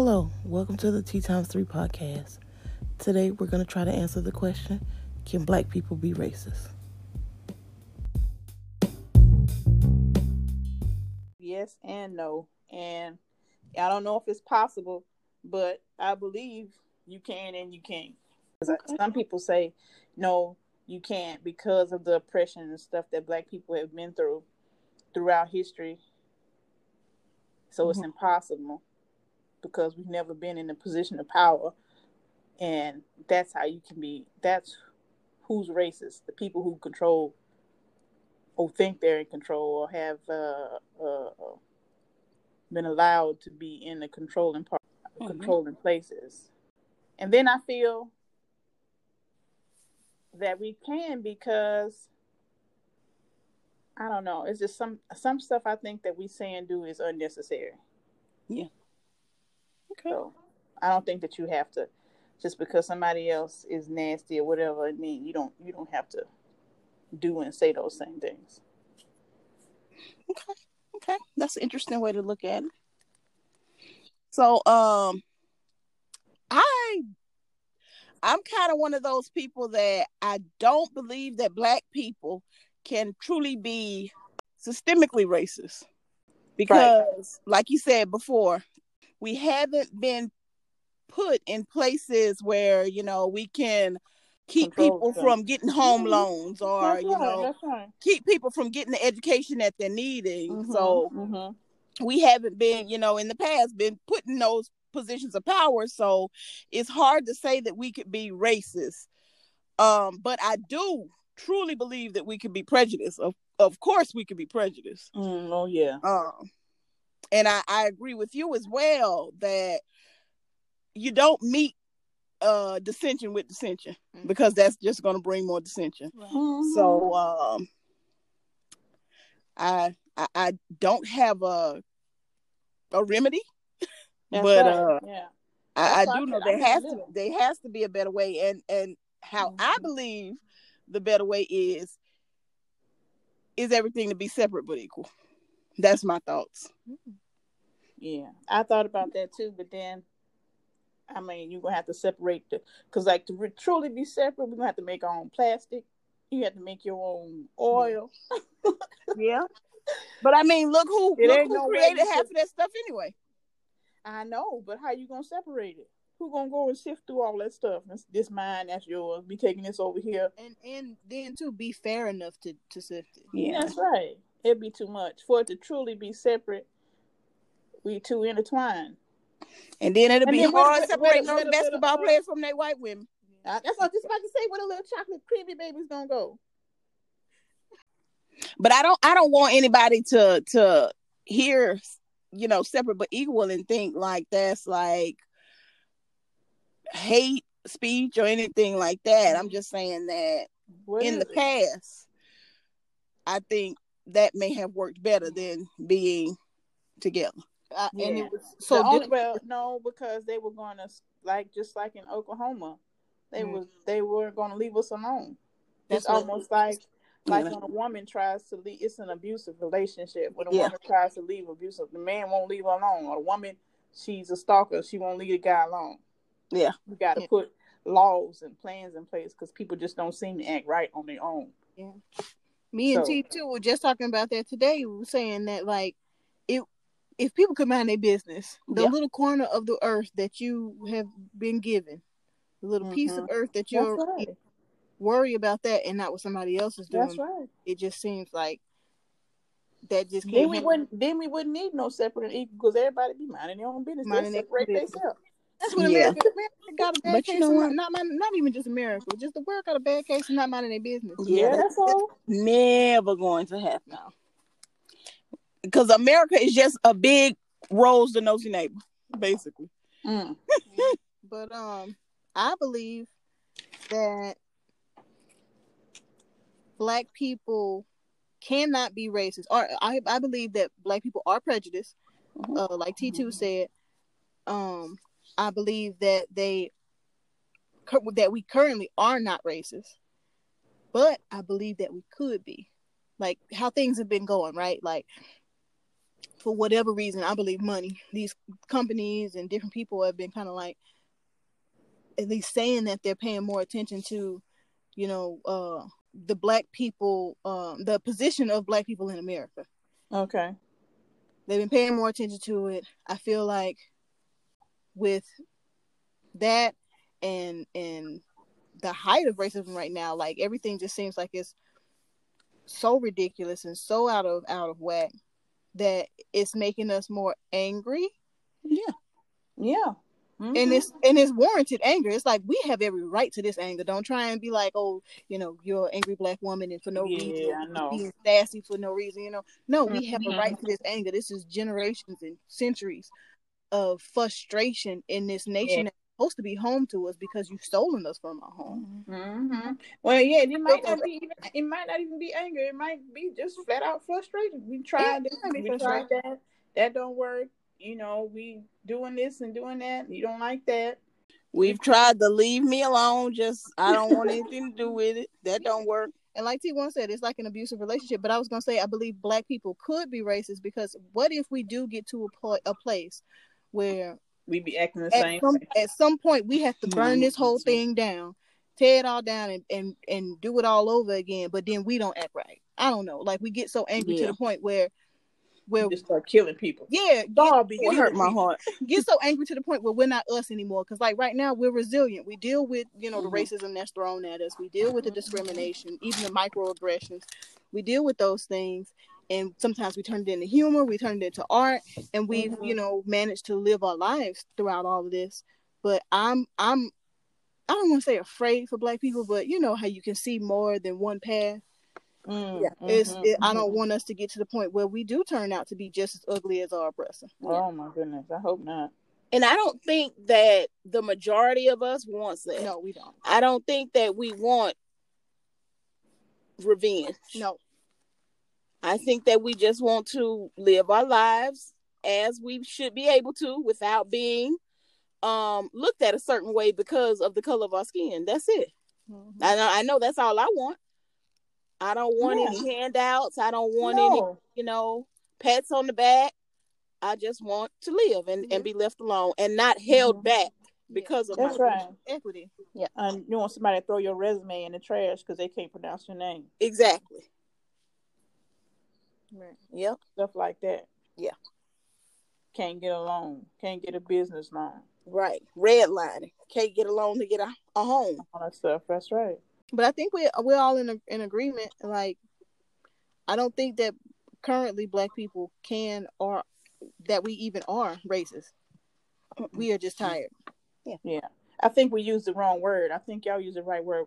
Hello, welcome to the T Times 3 podcast. Today we're going to try to answer the question Can black people be racist? Yes and no. And I don't know if it's possible, but I believe you can and you can't. Okay. Some people say, no, you can't because of the oppression and stuff that black people have been through throughout history. So mm-hmm. it's impossible because we've never been in a position of power. And that's how you can be, that's who's racist the people who control or think they're in control or have uh, uh, been allowed to be in the controlling part, mm-hmm. controlling places. And then I feel that we can because I don't know. It's just some some stuff I think that we say and do is unnecessary. Yeah. Okay. So I don't think that you have to just because somebody else is nasty or whatever. I mean, you don't you don't have to do and say those same things. Okay. Okay. That's an interesting way to look at it. So um I I'm kind of one of those people that I don't believe that black people can truly be systemically racist. Because right. like you said before, we haven't been put in places where, you know, we can keep people them. from getting home mm-hmm. loans or you know right. keep people from getting the education that they're needing mm-hmm, so mm-hmm. we haven't been you know in the past been put in those positions of power so it's hard to say that we could be racist um but i do truly believe that we could be prejudiced of of course we could be prejudiced mm, oh yeah um and I, I agree with you as well that you don't meet uh dissension with dissension mm-hmm. because that's just going to bring more dissension. Mm-hmm. So um I, I, I don't have a a remedy, but right. uh yeah. I, I do know there has to there has to be a better way and and how mm-hmm. I believe the better way is is everything to be separate but equal. That's my thoughts. Yeah, I thought about that too, but then I mean, you're gonna have to separate the because, like, to re- truly be separate, we're gonna have to make our own plastic. You have to make your own oil. yeah, but I mean, look who look who no created half of that stuff anyway. I know, but how you gonna separate it? Who gonna go and sift through all that stuff? This, this mine, that's yours. Be taking this over here, and and then to be fair enough to to sift it. Yeah, that's right. It'd be too much for it to truly be separate. We too intertwined. And then it'll and be then hard separating those basketball of, players from their white women. Uh, that's what I was just about to say. Where the little chocolate creamy baby's gonna go? But I don't. I don't want anybody to to hear, you know, separate but equal and think like that's like hate speech or anything like that. I'm just saying that what in the it? past, I think that may have worked better than being together. Uh, yeah. And it was so only, well, no, because they were going to like just like in Oklahoma, they mm-hmm. was they were going to leave us alone. That's it's almost like like yeah. when a woman tries to leave. It's an abusive relationship. When a yeah. woman tries to leave abusive, the man won't leave her alone. Or a woman, she's a stalker. She won't leave the guy alone. Yeah, we got to put laws and plans in place because people just don't seem to act right on their own. Yeah. Me and so, T too were just talking about that today. We were saying that like it if people could mind their business, the yep. little corner of the earth that you have been given, the little mm-hmm. piece of mm-hmm. earth that you're right. worry about that and not what somebody else is doing. That's right. It just seems like that just then we wouldn't then we wouldn't need no separate and equal because everybody be minding their own business. Minding their business. That's what yeah. America, America got a bad but case. You know what? Not, not, not even just America, just the world got a bad case and not minding their business. Yeah, that's, that's all. Never going to happen. No because America is just a big rose to nosy neighbor, basically. Mm. but um, I believe that black people cannot be racist, or I I believe that black people are prejudiced. Mm-hmm. Uh, like T 2 said, um, I believe that they that we currently are not racist, but I believe that we could be. Like how things have been going, right? Like for whatever reason, I believe money. These companies and different people have been kind of like at least saying that they're paying more attention to, you know, uh the black people, um, the position of black people in America. Okay. They've been paying more attention to it. I feel like with that and and the height of racism right now, like everything just seems like it's so ridiculous and so out of out of whack that it's making us more angry. Yeah. Yeah. Mm-hmm. And it's and it's warranted anger. It's like we have every right to this anger. Don't try and be like, oh, you know, you're an angry black woman and for no yeah, reason, I know. being sassy for no reason. You know, no, we have Mhm. a right to this anger. This is generations and centuries of frustration in this nation Yeah. that's supposed to be home to us because you've stolen us from our home. hmm Well, yeah, it might not be. Even, it might not even be anger. It might be just flat out frustration. We tried this. We tried that. That don't work. You know, we doing this and doing that. You don't like that. We've tried to leave me alone. Just I don't want anything to do with it. That don't work. And like T1 said, it's like an abusive relationship. But I was gonna say, I believe black people could be racist because what if we do get to a, pl- a place where We be acting the at same. some at some point we have to burn Mhm. this whole thing down, tear it all down, and and and do it all over again. But then we don't act right. I don't know. Like we get so angry to the point where where We just start killing people. yeah, Dog be it hurt my heart. Get so angry to the point where we're not us anymore. Because like right now we're resilient. We deal with you know the racism that's thrown at us. We deal with the discrimination, even the microaggressions. We deal with those things, and sometimes we turn it into humor. We turn it into art, and we've Mhm. you know managed to live our lives throughout all of this. But I'm I'm I don't want to say afraid for Black people, but you know how you can see more than one path. Mm, Yeah, it's mhm, it, I don't mhm. want us to get to the point where we do turn out to be just as ugly as our oppressor. Oh my goodness! I hope not. And I don't think that the majority of us wants that. No, we don't. I don't think that we want revenge. No. I think that we just want to live our lives as we should be able to without being um looked at a certain way because of the color of our skin. That's it. Mm-hmm. I know I know that's all I want. I don't want Yeah. any handouts. I don't want any, you know, pats on the back. I just want to live and, Yeah. and be left alone and not held Mhm. back because of That's my right. Equity. Yeah. And you want somebody to throw your resume in the trash because they can't pronounce your name. exactly. Right. Yep. Stuff like that. Yeah. Can't get a loan. Can't get a business loan. Right. Redlining. Can't get a loan to get a, a home. All that stuff. That's right. But I think we we're all in a, in agreement. Like, I don't think that currently Black people can or that we even are racist. We are just tired. Yeah. Yeah. I think we use the wrong word. I think y'all use the right word.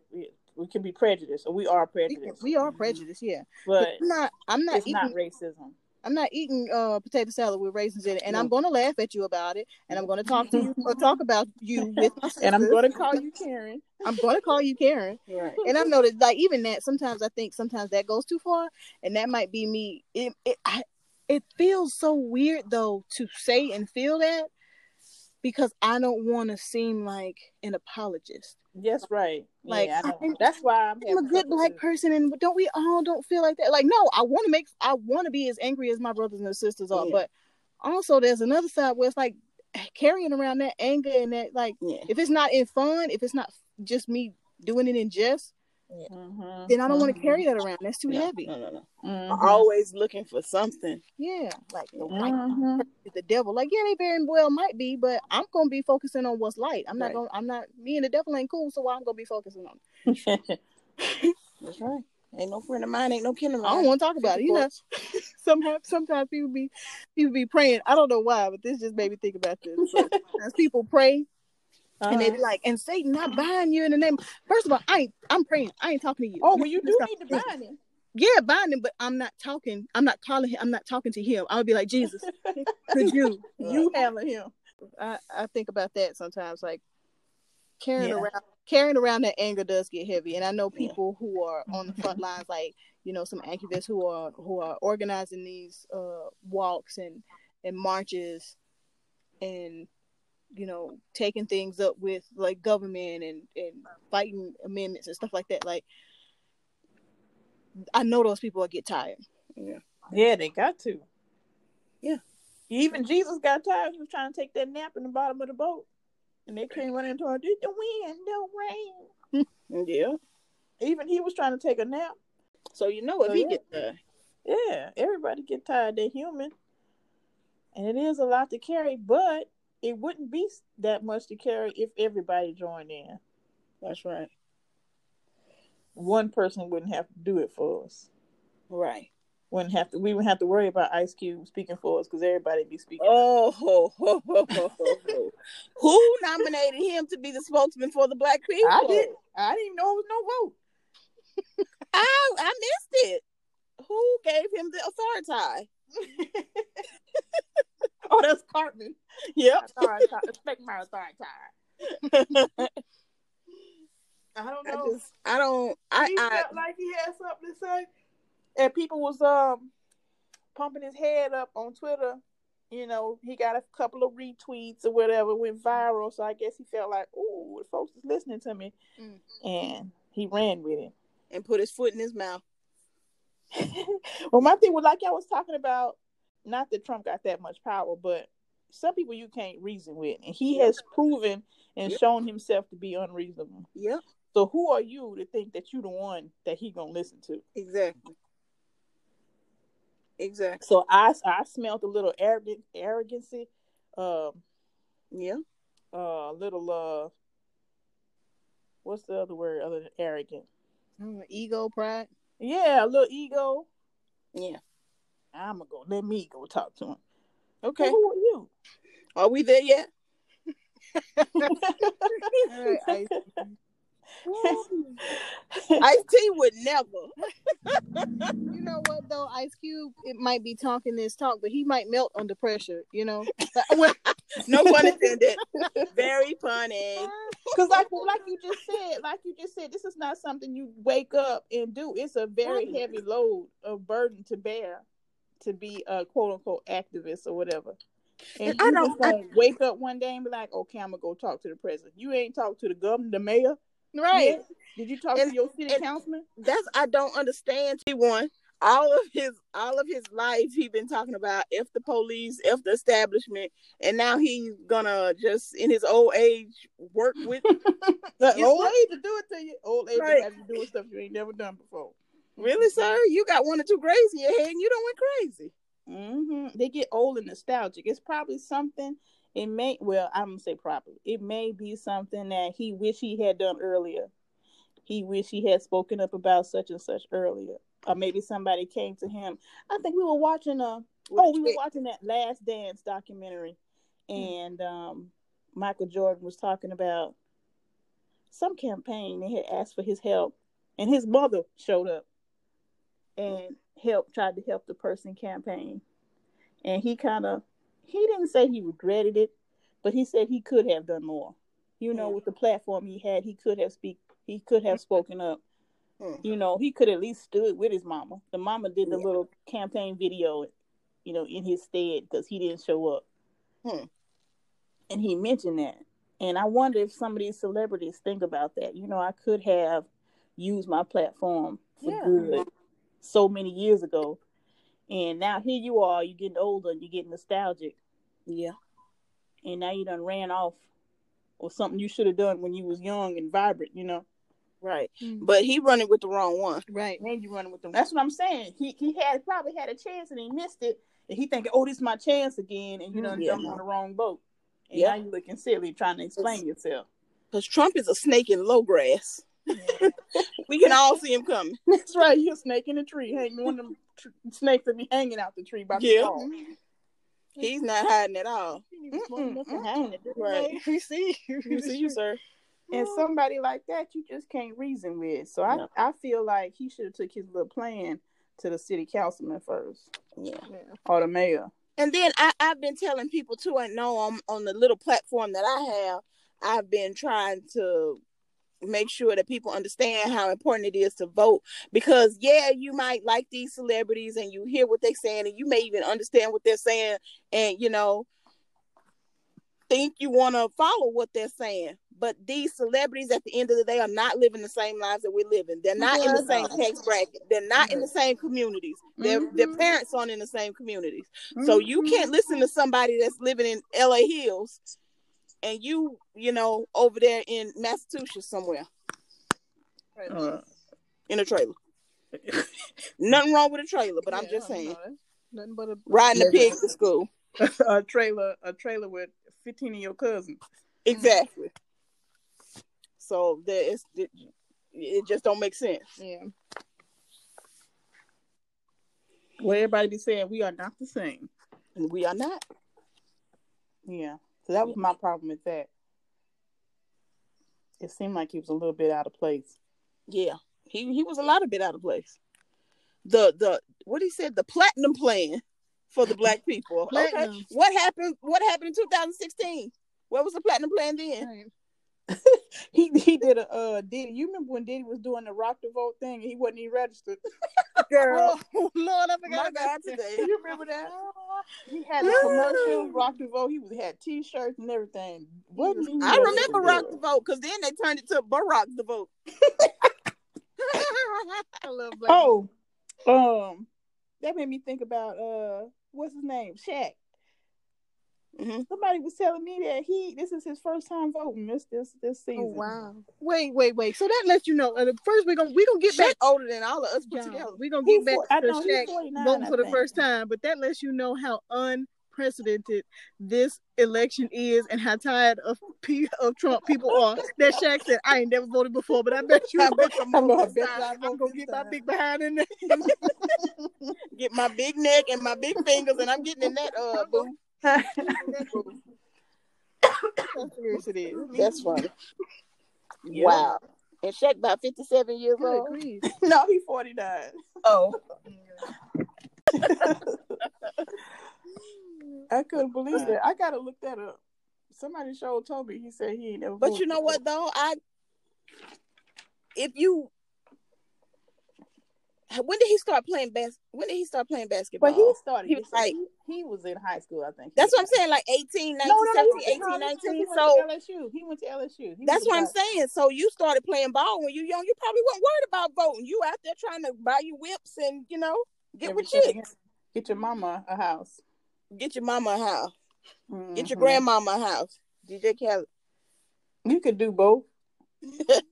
We, we can be prejudiced, or we are prejudiced. we are prejudiced, yeah. But but I'm not. I'm not it's eating. not racism. I'm not eating uh, potato salad with raisins in it, and I'm going to laugh at you about it, and I'm going to talk to you or talk about you with my sisters. And I'm going to call you Karen. I'm going to call you Karen. Right. and I've noticed like even that sometimes I think sometimes that goes too far, and that might be me. It it I, it feels so weird though to say and feel that because I don't want to seem like an apologist. Yes, right. Like, yeah, I that's why I'm, I'm a good black person, and don't we all don't feel like that? Like, no, I want to make I want to be as angry as my brothers and sisters are, Yeah. but also there's another side where it's like carrying around that anger and that like Yeah. if it's not in fun, if it's not just me doing it in jest, Mhm, then I don't want to carry that around. That's too No, heavy. no, no, no. mhm, Always looking for something. Yeah, like the white mhm. the devil. Like, yeah, they very well might be, but I'm gonna be focusing on what's light. I'm not Right. gonna. I'm not. Me and the devil ain't cool, so I'm gonna be focusing on. That's right. Ain't no friend of mine, ain't no kin of mine. I don't want to talk about it. You know, sometimes sometimes people be people be praying. I don't know why, but this just made me think about this. But As people pray and they be Uh-huh. like, and Satan not buying you in the name. First of all, I ain't. I'm praying. I ain't talking to you. oh, well, you do Stop need to bind him. Yeah, bind him, but I'm not talking. I'm not calling him. I'm not talking to him. I would be like, Jesus, could you? You handle him. I, I think about that sometimes, like carrying Yeah. around carrying around that anger does get heavy. And I know Yeah. people who are on the front lines, like you know, some activists who are who are organizing these uh, walks and and marches, and you know, taking things up with like government and and fighting amendments and stuff like that. Like, I know those people will get tired. Yeah, yeah, they got to. Yeah. Even Jesus got tired. He was trying to take that nap in the bottom of the boat. And they came running. Did the wind, no rain. Yeah. Even he was trying to take a nap. So you know if Oh, he yeah. get there. Yeah, everybody get tired. They're human. And it is a lot to carry, but it wouldn't be that much to carry if everybody joined in. That's right. One person wouldn't have to do it for us. Right. Wouldn't have to. We wouldn't have to worry about Ice Cube speaking for us because everybody be speaking. Oh, ho, ho, ho, ho, ho, ho. who nominated him to be the spokesman for the black people? I did. I didn't know it was no vote. I oh, I missed it. Who gave him the authority? oh, that's Cartman. Yep. Authority. Respect my authority. I don't I know. just I don't I he I felt like he had something to say, and people was um pumping his head up on Twitter. You know, he got a couple of retweets or whatever, went viral. So I guess he felt like, "Ooh, the folks is listening to me," Mm. and he ran with it. and put his foot in his mouth. well, my thing was like I was talking about, not that Trump got that much power, but some people you can't reason with, and he Yep. has proven and Yep. shown himself to be unreasonable. Yep. So who are you to think that you're the one that he gonna listen to? Exactly. Exactly. So I I smelled a little arrogant arrogancy, um, Yeah. uh, little uh, what's the other word other than arrogant? Mm, ego, pride. Yeah, a little ego. Yeah. I'm gonna go. Let me go talk to him. Okay. Who are you? Are we there yet? Ice Ice T would never. you know what though, Ice Cube, it might be talking this talk, but he might melt under pressure. You know, Well, No pun intended. Very funny. Because like like you just said, like you just said, this is not something you wake up and do. It's a very heavy load of burden to bear to be a quote unquote activist or whatever. And, And I you don't- just don't wake up one day and be like, okay, I'm gonna go talk to the president. You ain't talk to the governor, the mayor. right? yet? Did you talk And- to your city councilman? That's I don't understand. He won all of his all of his life. He been talking about if the police, if the establishment, and now he's gonna just in his old age work with. The old age to do it to you. Old age Right. to have you doing stuff you ain't never done before. Really, sir? You got one or two grays in your head, and you don't went crazy. hmm They get old and nostalgic. It's probably something. It may well, I'm gonna say probably. It may be something that he wish he had done earlier. He wish he had spoken up about such and such earlier, or maybe somebody came to him. I think we were watching a oh we were watching that Last Dance documentary, and um, Michael Jordan was talking about some campaign. They had asked for his help, and his mother showed up and help tried to help the person campaign and he kind of he didn't say he regretted it but he said he could have done more you know Yeah. with the platform he had he could have speak he could have spoken up Hmm. you know he could at least stood with his mama the mama did the Yeah. little campaign video you know in his stead because he didn't show up Hmm. and he mentioned that and i wonder if some of these celebrities think about that you know i could have used my platform for Yeah. good so many years ago and now here you are you're getting older and you're getting nostalgic Yeah. and now you done ran off or something you should have done when you was young and vibrant, you know. Right. Mm. But he running with the wrong one. Right. And you running with them. That's what I'm saying. He he had probably had a chance and he missed it. And he thinking, oh, this is my chance again, and you done Yeah. jumped on the wrong boat. And Yeah. now you looking silly trying to explain yourself. Because Trump is a snake in low grass. We can all see him coming. That's right. You're a snake in a tree, hanging one of them tr- snakes that be hanging out the tree by the Yeah. fall. He's not hiding at all. Mm-mm, Right. We see. You see you, sir. And somebody like that, you just can't reason with. So I, No. I feel like he should have took his little plan to the city councilman first Yeah. or the mayor. And then I, I've been telling people too, I know on, on the little platform that I have, I've been trying to make sure that people understand how important it is to vote. Because yeah, you might like these celebrities and you hear what they're saying and you may even understand what they're saying and you know think you want to follow what they're saying. but these celebrities at the end of the day are not living the same lives that we're living. They're not in the same tax bracket. They're not in the same communities. Their their Mhm. parents aren't in the same communities. So you Mhm. can't listen to somebody that's living in LA Hills and you, you know, over there in Massachusetts somewhere Uh, in a trailer. Nothing wrong with a trailer, but I'm just saying. Nothing but a Riding a pig to school. a trailer, a trailer with fifteen of your cousins. Exactly. So there is it, it just don't make sense. yeah. Well, everybody be saying we are not the same. And we are not. Yeah. So that was my problem with that. It seemed like he was a little bit out of place. Yeah. He he was a lot of bit out of place. The the what he said, the platinum plan for the black people. Okay. What happened what happened in 2016? What was the platinum plan then? Right. He he did a uh Diddy. You remember when Diddy was doing the rock the vote thing and he wasn't even registered? Girl. Oh Lord, I forgot God about that. today. you remember that? He had a commercial, rock the vote. He was had t-shirts and everything. Wasn't I remember Rock the Vote because then they turned it to Barack the Vote. I love black. Oh, um, that made me think about uh, what's his name, Shaq. Mhm. Somebody was telling me that he this is his first time voting this this this season. Oh wow. Wait, wait, wait. So that lets you know. Uh, first, we're gonna we're gonna get Shaq back. older than all of us put together. we're gonna He get back for- I to know, he's Shaq 49, voting for the first time, but that lets you know how unprecedented this election is and how tired of P- of Trump people are. That Shaq said, "I ain't never voted before, but I bet you, I bet- I'm, I know, I this bet I I'm vote gonna this get my big behind in there." Get my big neck and my big fingers, and I'm getting in that uh boo. How serious. That's funny. Yeah. Wow. And Shaq about 57 years Good old. grief. no, he's forty nine. Oh. I couldn't believe it. I gotta look that up. Somebody showed Toby. He said he ain't never. But you know before. what though? I if you when did he start playing bas- when did he start playing basketball? But he started. He was like- he, he was in high school, I think. That's what I'm saying, like 18, 19, No, no, no, 17, he was in 18, 19. So he went to LSU. He went to LSU. He that's what I'm saying. So you started playing ball when you young. You probably weren't worried about voting. You out there trying to buy you whips and you know get with chicks. Get your mama a house. Get your mama a house. Get your Mhm. grandmama a house. DJ Khaled. You could do both.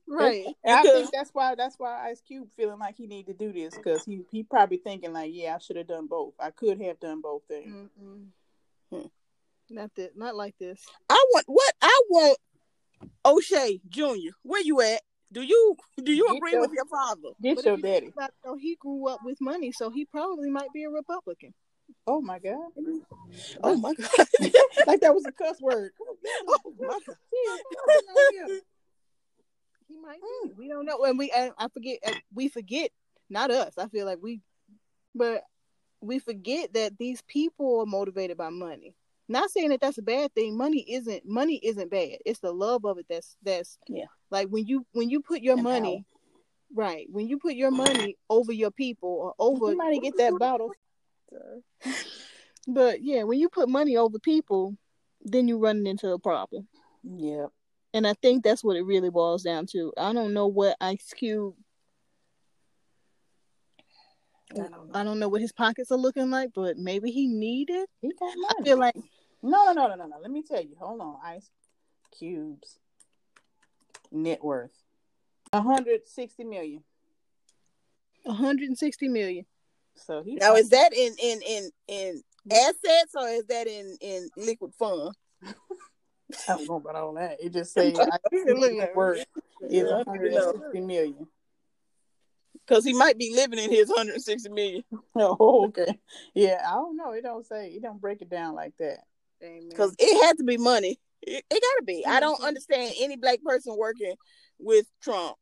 Right. And I think that's why that's why Ice Cube feeling like he need to do this because he he probably thinking like, yeah, I should have done both. I could have done both things. Hmm. Not that. Not like this. I want what I want. O'Shea Jr. Where you at? Do you do you Get agree your- with your father? Get But your you daddy. about it, though, he grew up with money, so he probably might be a Republican. Oh my god! Oh my god! like that was a cuss word. oh my god! He might. Be. Mm. We don't know, and we. And I forget. We forget. Not us. I feel like we, but we forget that these people are motivated by money. Not saying that that's a bad thing. Money isn't. Money isn't bad. It's the love of it that's that's. Yeah. Like when you when you put your And money, right? When you put your money over your people or over Somebody get that bottle. But yeah, when you put money over people, then you're running into a problem. Yeah. And I think that's what it really boils down to. I don't know what Ice Cube. I don't know. I don't know what his pockets are looking like, but maybe he needed. He got I money. feel like No, no, no, no, no, no. Let me tell you. Hold on. Ice Cube's net worth. 160 million. 160 million. So he Now is that in in in in assets or is that in in liquid fund? I don't know about all that. It just say Ice Cube's Look net worth is 160 million. Because he might be living in his 160 million. Oh, okay. Yeah, I don't know. It don't say. It don't break it down like that. Because it had to be money. It, it gotta be. I don't understand any black person working with Trump.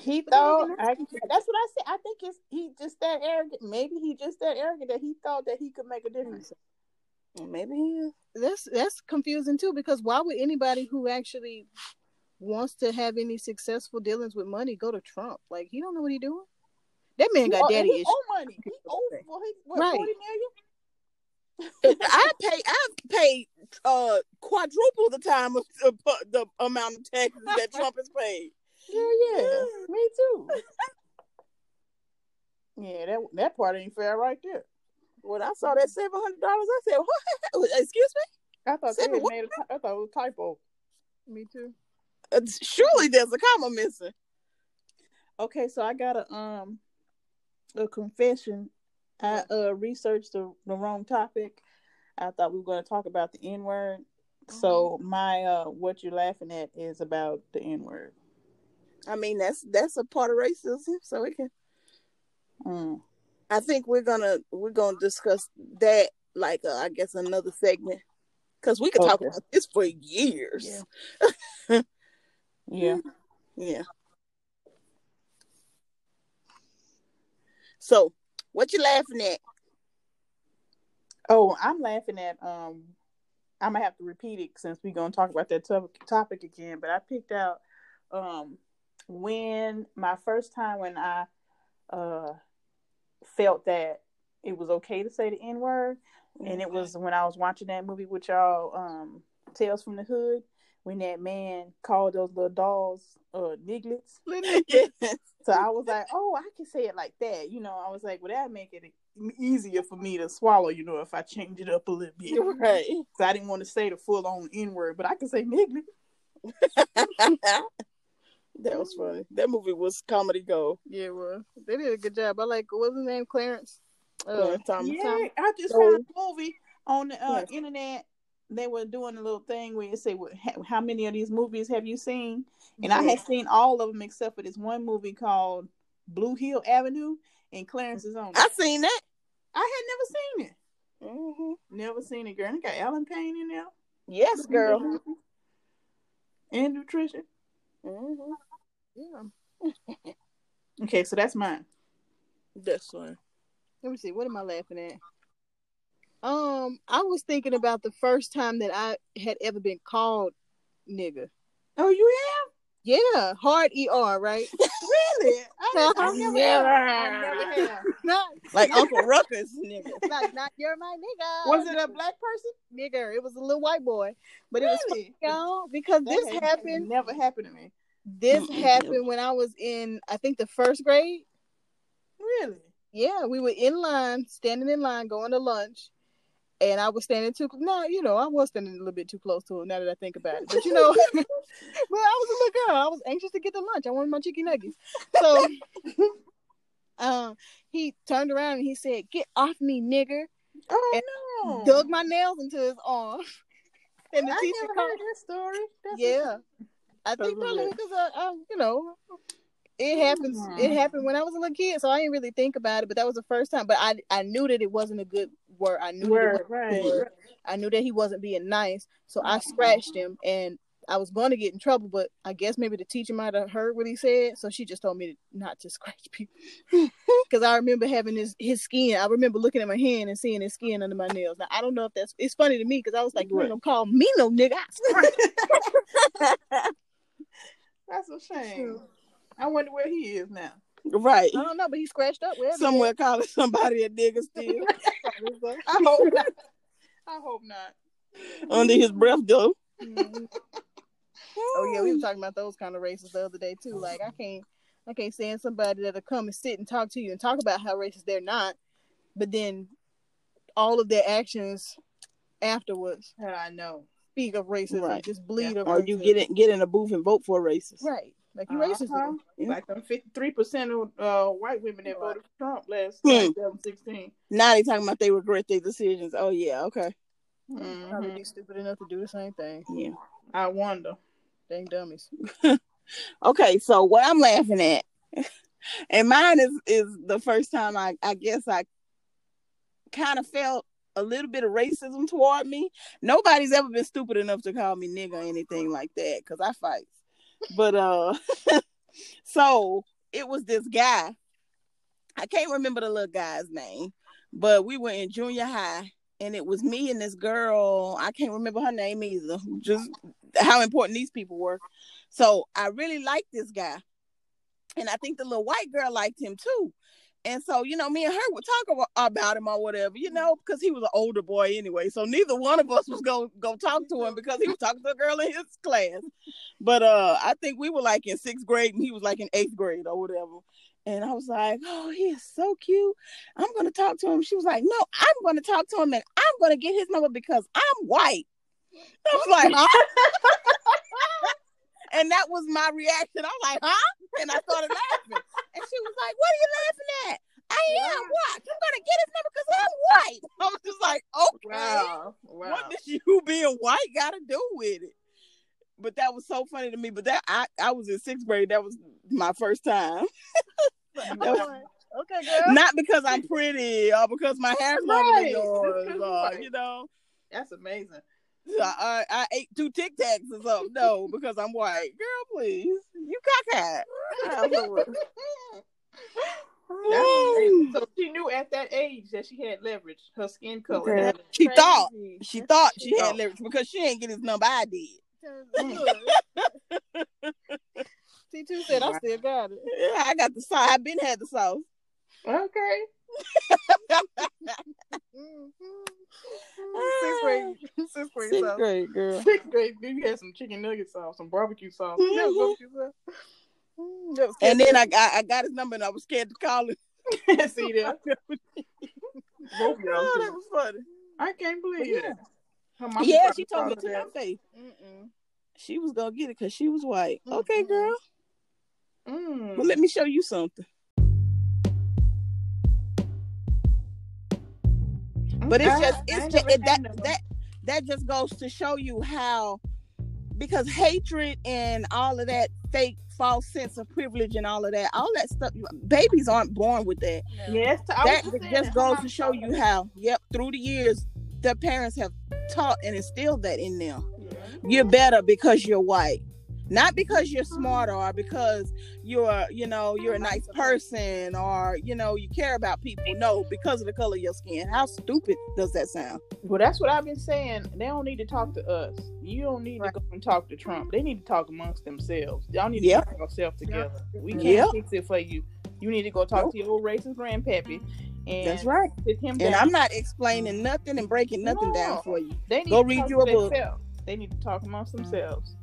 He thought. I, that's what I said. I think it's he just that arrogant. Maybe he just that arrogant that he thought that he could make a difference. Maybe he that's that's confusing too because why would anybody who actually wants to have any successful dealings with money go to Trump? Like he don't know what he doing. That man got owe- daddy he issues. owe money. He for his what, Right. 40 million? I pay. I paid uh quadruple the time of the, the amount of taxes that Trump has paid. Yeah, yeah, me too. Yeah, that that part ain't fair right there. When I saw that seven hundred dollars, I said, "What? Excuse me." I thought they Seven had made a I thought it was a typo. Me too. Uh, Surely there's a comma missing. Okay, so I got a um a confession. I uh researched the, the wrong topic. I thought we were going to talk about the N word. So my uh what you're laughing at is about the N word. I mean, that's that's a part of racism. So we can. Mm. I think we're gonna we're gonna discuss that like uh, I guess another segment because we could talk about this for years. Yeah. Yeah. So, what you laughing at? Oh, I'm laughing at um I'm gonna have to repeat it since we're gonna talk about that to- topic again. But I picked out um when my first time when I uh felt that it was okay to say the N word, and it was when I was watching that movie with y'all, um, Tales from the Hood, when that man called those little dolls uh nigglets. yes. So I was like, oh, I can say it like that. You know, I was like, well, that make it easier for me to swallow, you know, if I change it up a little bit. right. So I didn't want to say the full on N word, but I can say niglet. that was funny. That movie was comedy gold. Yeah, well, they did a good job. I like what's his name, Clarence. Uh, Tom, Yeah, Tom- I just So- found a movie on the uh, Yes. internet. They were doing a little thing where you say, well, "How many of these movies have you seen?" And I had seen all of them except for this one movie called Blue Hill Avenue, and Clarence is on. it. I seen that. I had never seen it. hmm Never seen it, girl. And it got Allen Payne in there. Yes, girl. And nutrition. Hmm yeah. Okay, so that's mine. That's one. Let me see. What am I laughing at? Um, I was thinking about the first time that I had ever been called nigga. Oh, you Yeah, hard er, right? really? I, I never have. I never have. not Like Uncle Ruckus, nigga. like not you're my nigga. Was it a black person? Nigga, It was a little white boy, but it was y'all because That this happened. Never happened to me. This happened when I was in, I think, the first grade. Really? Yeah, we were in line, standing in line, going to lunch, and I was standing too. No, you know, I was standing a little bit too close to him. Now that I think about it, but you know, well, I was a little girl. I was anxious to get the lunch. I wanted my chicken nuggets. So, um, he turned around and he said, "Get off me, nigger!" Oh And no! Dug my nails into his arm. And the I teacher never called. heard that story. That's Yeah, I think Cause of probably it. because I, I, you know, it happens. It Mm. happened when I was a little kid, so I didn't really think about it. But that was the first time. But I, I knew that it wasn't a good word. I knew that it word, right? good. I knew that he wasn't being nice, so I scratched him, and I was going to get in trouble. But I guess maybe the teacher might have heard what he said, so she just told me not to scratch people. Because I remember having his his skin. I remember looking at my hand and seeing his skin under my nails. Now I don't know if that's. It's funny to me because I was like, you ain't gonna call me no nigga. That's a shame. I wonder where he is now. Right. I don't know, but he scratched up wherever. Somewhere calling somebody a nigga still. I hope not. I hope not. Under his breath, though. Mhm. Oh yeah, we were talking about those kind of races the other day too. Like I can't, I can't stand somebody that'll come and sit and talk to you and talk about how racist they're not, but then all of their actions afterwards I know. speak of racism, Right. just bleed of Or you racism. get in, get in a booth and vote for a racist. right, like you Uh-huh. racist. Like them fifty-three percent of uh, white women that voted for Trump last Hmm. 2016. Now they talking about they regret their decisions. Oh yeah, okay. Probably Mhm. be stupid enough to do the same thing. Yeah. I wonder. Dang dummies. Okay, so what I'm laughing at, and mine is is the first time I I guess I kind of felt a little bit of racism toward me. Nobody's ever been stupid enough to call me nigga or anything like that because I fight. But uh, so it was this guy. I can't remember the little guy's name, but we were in junior high, and it was me and this girl. I can't remember her name either. Just how important these people were. So I really liked this guy. And I think the little white girl liked him too. And so, you know, me and her would talk about him or whatever, you know, because he was an older boy anyway. So neither one of us was gonna go talk to him because he was talking to a girl in his class. But uh I think we were like in sixth grade and he was like in eighth grade or whatever. And I was like, Oh, he is so cute. I'm gonna talk to him. She was like, No, I'm gonna talk to him and I'm gonna get his number because I'm white. I was like, huh? and that was my reaction. I'm like, huh? And I started laughing. And she was like, What are you laughing at? I am white. I'm gonna get his number because I'm white. I was just like, okay. Wow. Wow. What does you being white got to do with it? But that was so funny to me. But that I, I was in sixth grade. That was my first time. Was- okay, girl. not because I'm pretty or because my hair's longer Right. than yours, or you know, That's amazing. I, I, I ate two Tic Tacs or something. No, because I'm white. Girl, please, you cockeyed. That's. So she knew at that age that she had leverage, her skin color. Yeah. She crazy. thought she thought she Oh. had leverage because she didn't get his number. I did. T2 said, I still got it. Yeah, I got the sauce. I been had the sauce. Okay. Sixth grade. Sixth grade. Sixth sauce. grade girl. Sixth grade, you had some chicken nugget sauce, some barbecue sauce. Barbecue sauce. Mm, that was And then I got I got his number and I was scared to call him. See that? Both of y'all Oh, that was funny. I can't believe Yeah. it. Her mama Yeah, she told me to my face. Mm-mm. She was gonna get it because she was white. Okay, Mhm. girl. Mm. Well, let me show you something. But it's just it's just it, that had no one. that that just goes to show you how because hatred and all of that fake false sense of privilege and all of that all that stuff babies aren't born with that Yes, I that just just goes to show you how yep through the years their parents have taught and instilled that in them Yeah. you're better because you're white not because you're smart or because you're you know you're a nice person or you know you care about people no because of the color of your skin how stupid does that sound Well, that's what I've been saying. They don't need to talk to us. You don't need Right. to go and talk to Trump. They need to talk amongst themselves. Y'all need Yep. to get yourself together. We can't Yep. fix it for you. You need to go talk Nope. to your old racist grandpappy and that's right sit him and down. i'm not explaining nothing and breaking nothing down for you they need go to read talk you a book. themselves. They need to talk amongst themselves.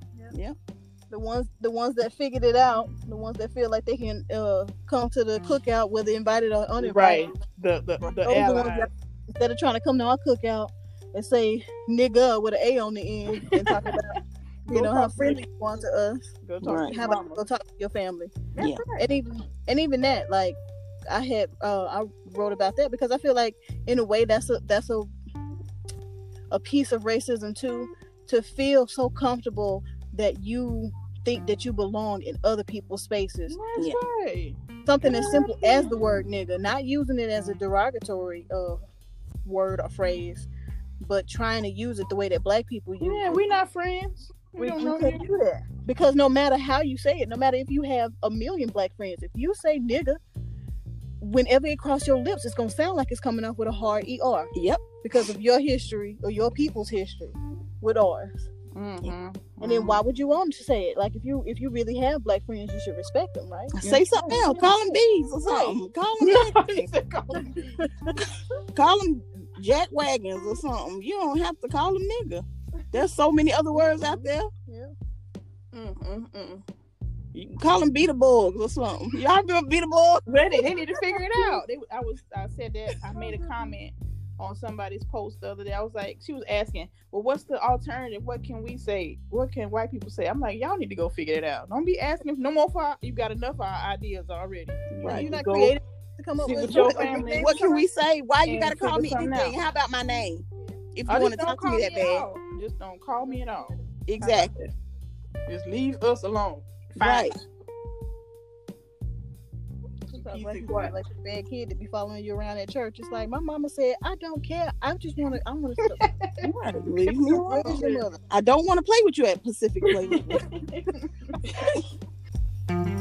The ones, the ones that figured it out, the ones that feel like they can uh, come to the cookout, whether invited or uninvited. Right. The the, the Those the ones that- Instead of trying to come to our cookout and say nigga with an A on the end and talk about, you know, how friendly you are to us. Go talk Right. to How your about mama. go talk to your family? That's Yeah. right. and even and even that like i had uh i wrote about that because i feel like in a way that's a that's a a piece of racism too to feel so comfortable that you think that you belong in other people's spaces That's Yeah. right. something as simple as the word nigga not using it as a derogatory uh word or phrase but trying to use it the way that black people use Yeah, it we not friends. We, we, don't know couldn't you. do that because no matter how you say it, no matter if you have a million black friends, if you say nigga, whenever it crosses your lips, it's gonna sound like it's coming off with a hard er yep because of your history or your people's history with ours. Mhm. And then why would you want to say it? Like if you if you really have black friends, you should respect them, right? say something else call them bees or something call them "Call him." call them jack wagons or something. You don't have to call them nigga. There's so many other words out there. Yeah. Mm-mm-mm. You can call them beater bugs or something. Y'all remember beater bugs? Well, they, they need to figure it out. They, I was, I said that I made a comment on somebody's post the other day. I was like, she was asking, well, what's the alternative? What can we say? What can white people say? I'm like, y'all need to go figure it out. Don't be asking for no more for. You got enough of our ideas already. Right. You're not Go creative to come up with with your what- family. What can we say? Why you gotta call me anything? How about my name? If you oh, want to talk to me that bad. all. Just don't call me at all. Exactly. Just leave us alone. Fine. Right. Easy black people like the bad kid to be following you around at church. It's like my mama said, I don't care. I just want to. I want to. Leave me alone. Where's your mother? I don't want to play with you at Pacific Playland.